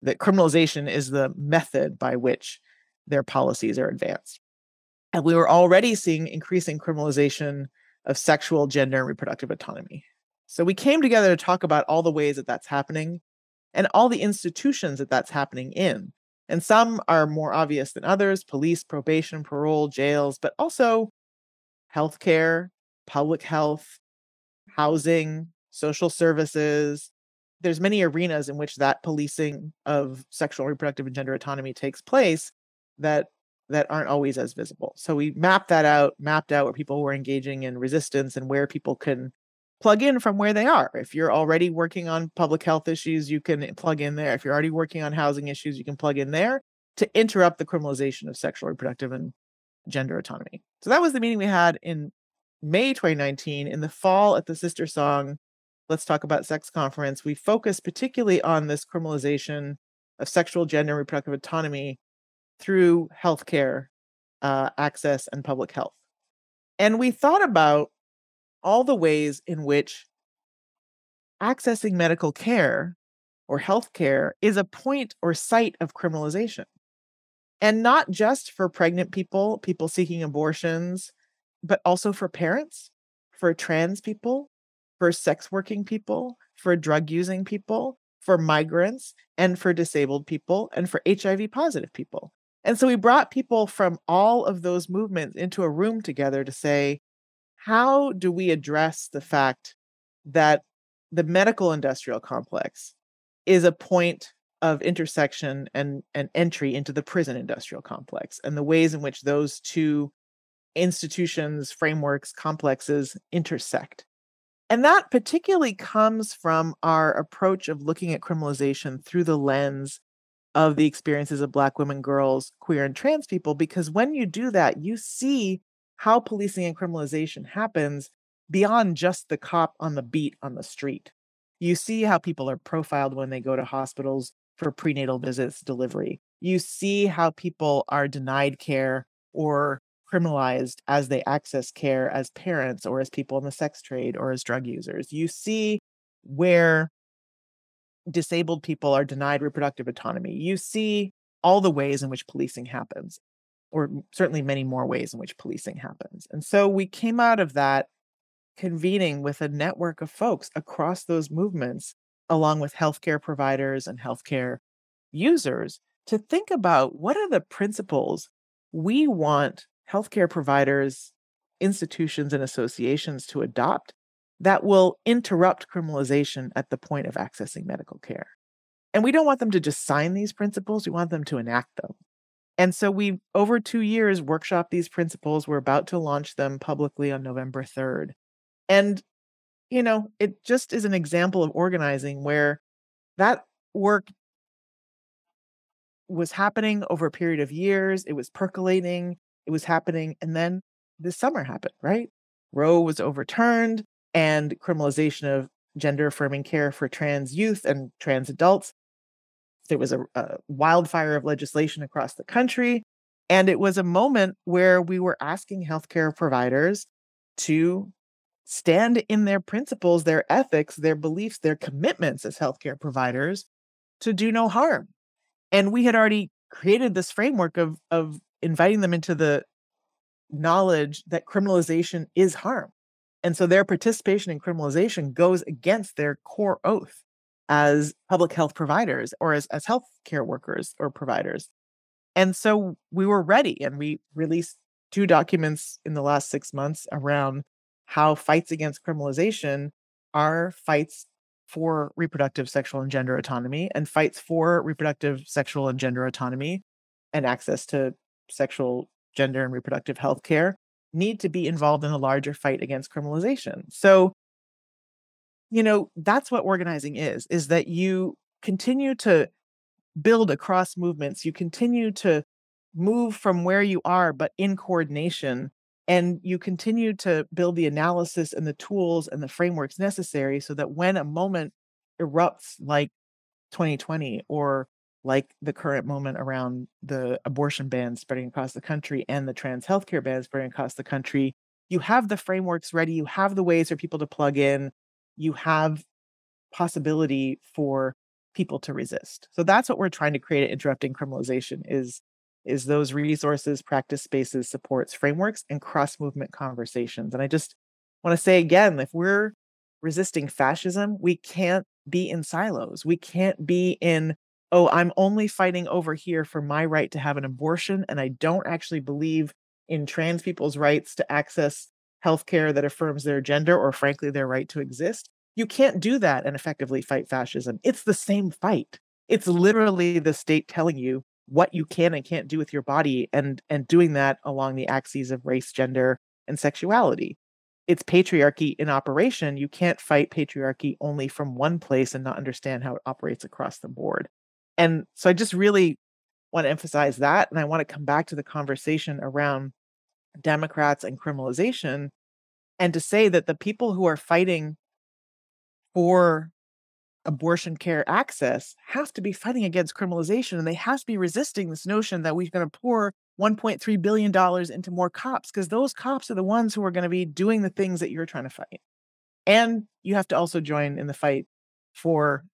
that criminalization is the method by which their policies are advanced. And we were already seeing increasing criminalization of sexual, gender, and reproductive autonomy. So we came together to talk about all the ways that that's happening and all the institutions that that's happening in. And some are more obvious than others police, probation, parole, jails, but also healthcare, public health, housing, social services, there's many arenas in which that policing of sexual reproductive and gender autonomy takes place that that aren't always as visible. So we mapped that out mapped out where people were engaging in resistance and where people can plug in from where they are. If you're already working on public health issues you can plug in there. If you're already working on housing issues you can plug in there to interrupt the criminalization of sexual reproductive and gender autonomy. So that was the meeting we had in may 2019 in the fall at the SisterSong Let's Talk About Sex conference, we focused particularly on this criminalization of sexual, gender, and reproductive autonomy through healthcare uh, access and public health. And we thought about all the ways in which accessing medical care or health care is a point or site of criminalization. And not just for pregnant people, people seeking abortions, but also for parents, for trans people, for sex working people, for drug using people, for migrants, and for disabled people, and for HIV positive people. And so we brought people from all of those movements into a room together to say, how do we address the fact that the medical industrial complex is a point of intersection and, and entry into the prison industrial complex and the ways in which those two institutions, frameworks, complexes intersect. And that particularly comes from our approach of looking at criminalization through the lens of the experiences of Black women, girls, queer, and trans people. Because when you do that, you see how policing and criminalization happens beyond just the cop on the beat on the street. You see how people are profiled when they go to hospitals for prenatal visits, delivery. You see how people are denied care or criminalized as they access care as parents or as people in the sex trade or as drug users. You see where disabled people are denied reproductive autonomy. You see all the ways in which policing happens, or certainly many more ways in which policing happens. And so we came out of that convening with a network of folks across those movements, along with healthcare providers and healthcare users, to think about what are the principles we want healthcare providers, institutions, and associations to adopt that will interrupt criminalization at the point of accessing medical care. And we don't want them to just sign these principles, we want them to enact them. And so we, over two years, workshop these principles. We're about to launch them publicly on November 3rd. And, you know, it just is an example of organizing where that work was happening over a period of years. It was percolating, it was happening. And then this summer happened, right? Roe was overturned and criminalization of gender affirming care for trans youth and trans adults. There was a, a, wildfire of legislation across the country. And it was a moment where we were asking healthcare providers to stand in their principles, their ethics, their beliefs, their commitments as healthcare providers to do no harm. And we had already created this framework of, of inviting them into the knowledge that criminalization is harm. And so their participation in criminalization goes against their core oath as public health providers or as, as health care workers or providers. And so we were ready and we released two documents in the last six months around how fights against criminalization are fights for reproductive sexual and gender autonomy and fights for reproductive sexual and gender autonomy and access to sexual gender and reproductive health care need to be involved in a larger fight against criminalization. So you know that's what organizing is is that you continue to build across movements. You continue to move from where you are but in coordination and you continue to build the analysis and the tools and the frameworks necessary so that when a moment erupts like 2020 or like the current moment around the abortion ban spreading across the country and the trans healthcare ban spreading across the country, you have the frameworks ready, you have the ways for people to plug in, you have possibility for people to resist. So that's what we're trying to create at Interrupting Criminalization is is those resources, practice spaces, supports, frameworks, and cross movement conversations. And I just want to say again if we're resisting fascism, we can't be in silos. We can't be in, oh, I'm only fighting over here for my right to have an abortion. And I don't actually believe in trans people's rights to access healthcare that affirms their gender or, frankly, their right to exist. You can't do that and effectively fight fascism. It's the same fight. It's literally the state telling you what you can and can't do with your body and and doing that along the axes of race gender and sexuality it's patriarchy in operation you can't fight patriarchy only from one place and not understand how it operates across the board and so i just really want to emphasize that and i want to come back to the conversation around democrats and criminalization and to say that the people who are fighting for abortion care access have to be fighting against criminalization and they have to be resisting this notion that we're going to pour $1.3 billion into more cops because those cops are the ones who are going to be doing the things that you're trying to fight. And you have to also join in the fight for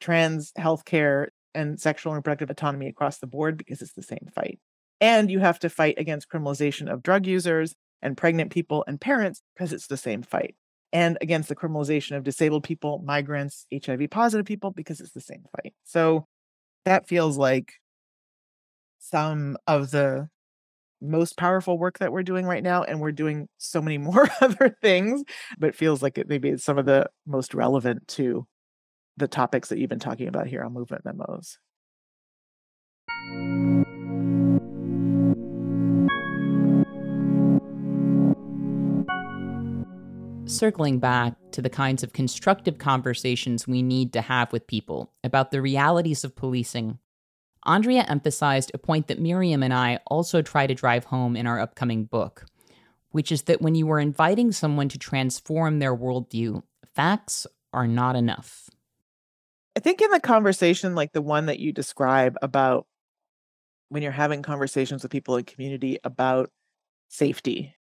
trans health care and sexual and reproductive autonomy across the board because it's the same fight. And you have to fight against criminalization of drug users and pregnant people and parents because it's the same fight and against the criminalization of disabled people, migrants, HIV positive people, because it's the same fight. So that feels like some of the most powerful work that we're doing right now. And we're doing so many more other things, but feels like it maybe it's some of the most relevant to the topics that you've been talking about here on movement memos. Circling back to the kinds of constructive conversations we need to have with people about the realities of policing, Andrea emphasized a point that Mariame and I also try to drive home in our upcoming book, which is that when you are inviting someone to transform their worldview, facts are not enough. I think in the conversation like the one that you describe about when you're having conversations with people in community about safety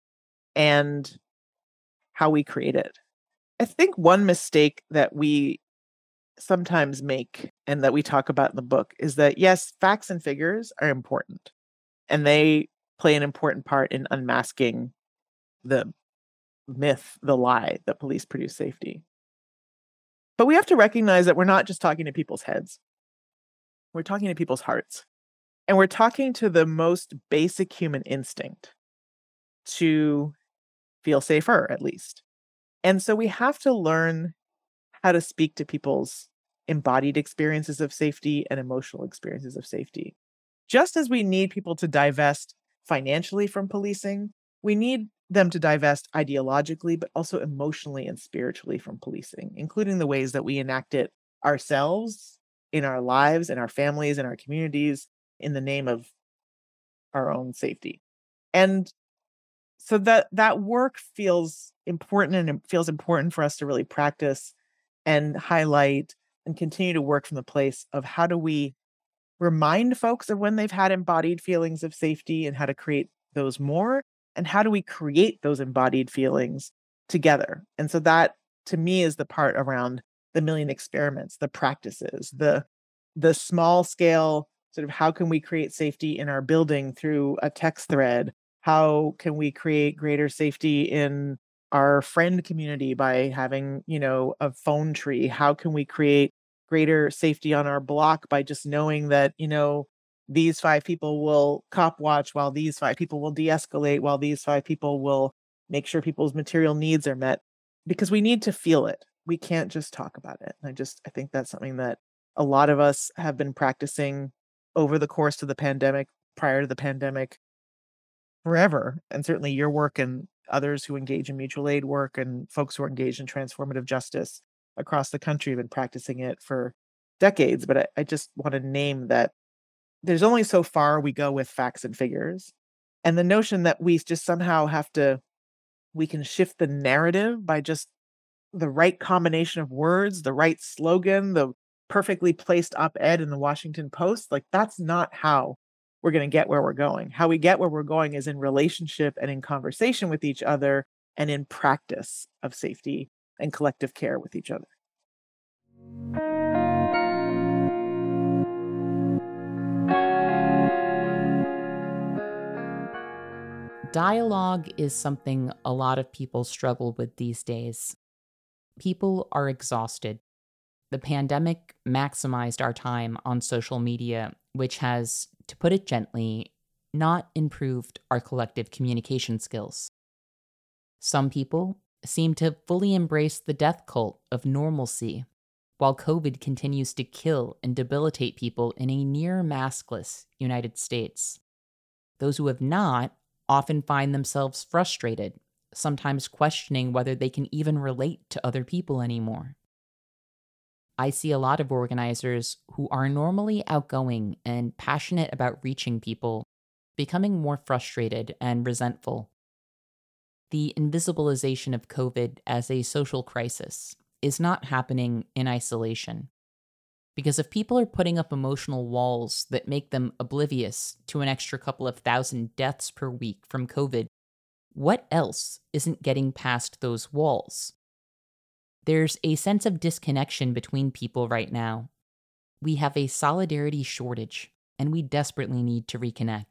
and how we create it. I think one mistake that we sometimes make and that we talk about in the book is that yes, facts and figures are important and they play an important part in unmasking the myth, the lie that police produce safety. But we have to recognize that we're not just talking to people's heads. We're talking to people's hearts. And we're talking to the most basic human instinct to feel safer, at least. And so we have to learn how to speak to people's embodied experiences of safety and emotional experiences of safety. Just as we need people to divest financially from policing, we need them to divest ideologically, but also emotionally and spiritually from policing, including the ways that we enact it ourselves in our lives, in our families, in our communities, in the name of our own safety. And so that that work feels important and it feels important for us to really practice and highlight and continue to work from the place of how do we remind folks of when they've had embodied feelings of safety and how to create those more and how do we create those embodied feelings together? And so that to me is the part around the million experiments the practices the the small scale sort of how can we create safety in our building through a text thread? How can we create greater safety in our friend community by having you know a phone tree? How can we create greater safety on our block by just knowing that you know these five people will cop watch while these five people will de-escalate while these five people will make sure people's material needs are met because we need to feel it. We can't just talk about it. I just i think that's something that a lot of us have been practicing over the course of the pandemic prior to the pandemic forever and certainly your work and others who engage in mutual aid work and folks who are engaged in transformative justice across the country have been practicing it for decades but I, I just want to name that there's only so far we go with facts and figures. And the notion that we just somehow have to, we can shift the narrative by just the right combination of words, the right slogan, the perfectly placed op ed in the Washington Post, like that's not how we're going to get where we're going. How we get where we're going is in relationship and in conversation with each other and in practice of safety and collective care with each other. Dialogue is something a lot of people struggle with these days. People are exhausted. The pandemic maximized our time on social media, which has, to put it gently, not improved our collective communication skills. Some people seem to fully embrace the death cult of normalcy, while COVID continues to kill and debilitate people in a near maskless United States. Those who have not often find themselves frustrated, sometimes questioning whether they can even relate to other people anymore. I see a lot of organizers who are normally outgoing and passionate about reaching people becoming more frustrated and resentful. The invisibilization of COVID as a social crisis is not happening in isolation. Because if people are putting up emotional walls that make them oblivious to an extra couple of thousand deaths per week from COVID, what else isn't getting past those walls? There's a sense of disconnection between people right now. We have a solidarity shortage, and we desperately need to reconnect.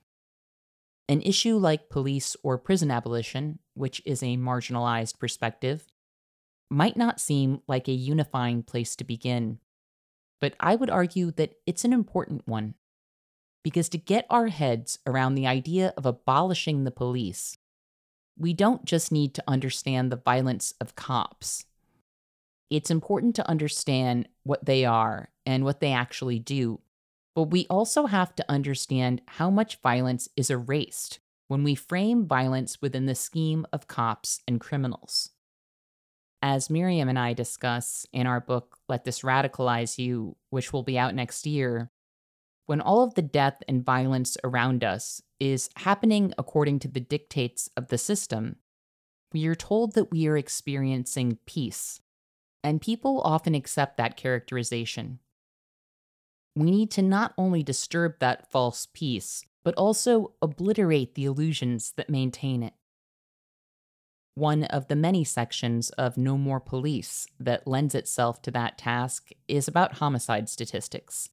An issue like police or prison abolition, which is a marginalized perspective, might not seem like a unifying place to begin but I would argue that it's an important one. Because to get our heads around the idea of abolishing the police, we don't just need to understand the violence of cops. It's important to understand what they are and what they actually do, but we also have to understand how much violence is erased when we frame violence within the scheme of cops and criminals. As Mariame and I discuss in our book, Let This Radicalize You, which will be out next year, when all of the death and violence around us is happening according to the dictates of the system, we are told that we are experiencing peace, and people often accept that characterization. We need to not only disturb that false peace, but also obliterate the illusions that maintain it. One of the many sections of No More Police that lends itself to that task is about homicide statistics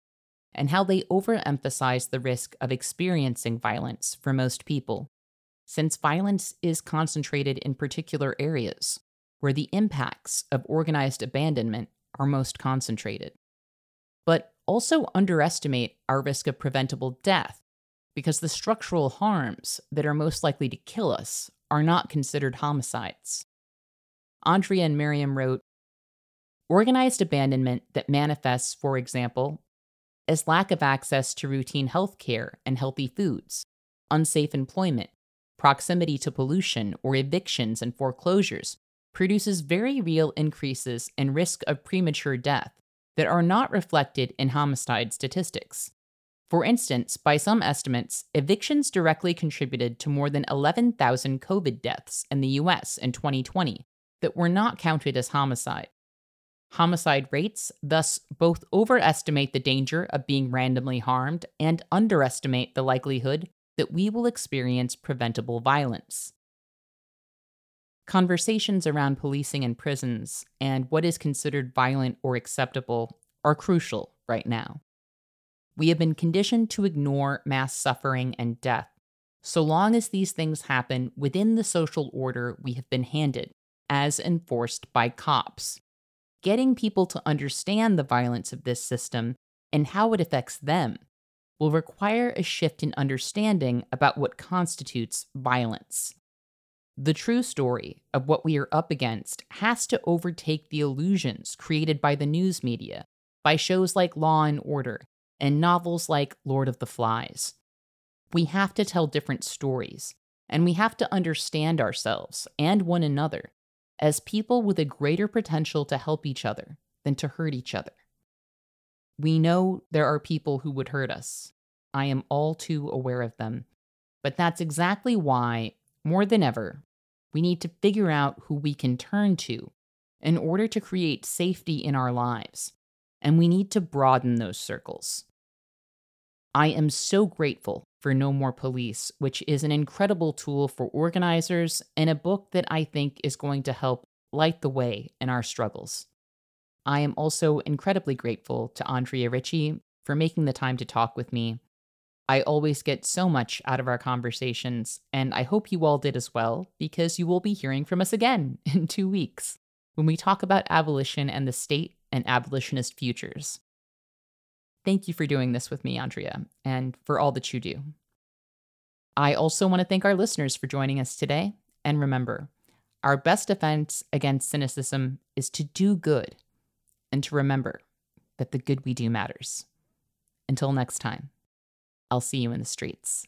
and how they overemphasize the risk of experiencing violence for most people, since violence is concentrated in particular areas where the impacts of organized abandonment are most concentrated. But also underestimate our risk of preventable death because the structural harms that are most likely to kill us are not considered homicides. Andrea and Mariame wrote Organized abandonment that manifests, for example, as lack of access to routine health care and healthy foods, unsafe employment, proximity to pollution, or evictions and foreclosures produces very real increases in risk of premature death that are not reflected in homicide statistics. For instance, by some estimates, evictions directly contributed to more than 11,000 COVID deaths in the US in 2020 that were not counted as homicide. Homicide rates thus both overestimate the danger of being randomly harmed and underestimate the likelihood that we will experience preventable violence. Conversations around policing and prisons and what is considered violent or acceptable are crucial right now. We have been conditioned to ignore mass suffering and death, so long as these things happen within the social order we have been handed, as enforced by cops getting people to understand the violence of this system and how it affects them will require a shift in understanding about what constitutes violence. The true story of what we are up against has to overtake the illusions created by the news media, by shows like Law and Order, and novels like Lord of the Flies. We have to tell different stories, and we have to understand ourselves and one another as people with a greater potential to help each other than to hurt each other. We know there are people who would hurt us. I am all too aware of them. But that's exactly why, more than ever, we need to figure out who we can turn to in order to create safety in our lives. And we need to broaden those circles. I am so grateful for No More Police, which is an incredible tool for organizers and a book that I think is going to help light the way in our struggles. I am also incredibly grateful to Andrea Ritchie for making the time to talk with me. I always get so much out of our conversations, and I hope you all did as well, because you will be hearing from us again in two weeks when we talk about abolition and the state and abolitionist futures. Thank you for doing this with me, Andrea, and for all that you do. I also want to thank our listeners for joining us today. And remember, our best defense against cynicism is to do good and to remember that the good we do matters. Until next time, I'll see you in the streets.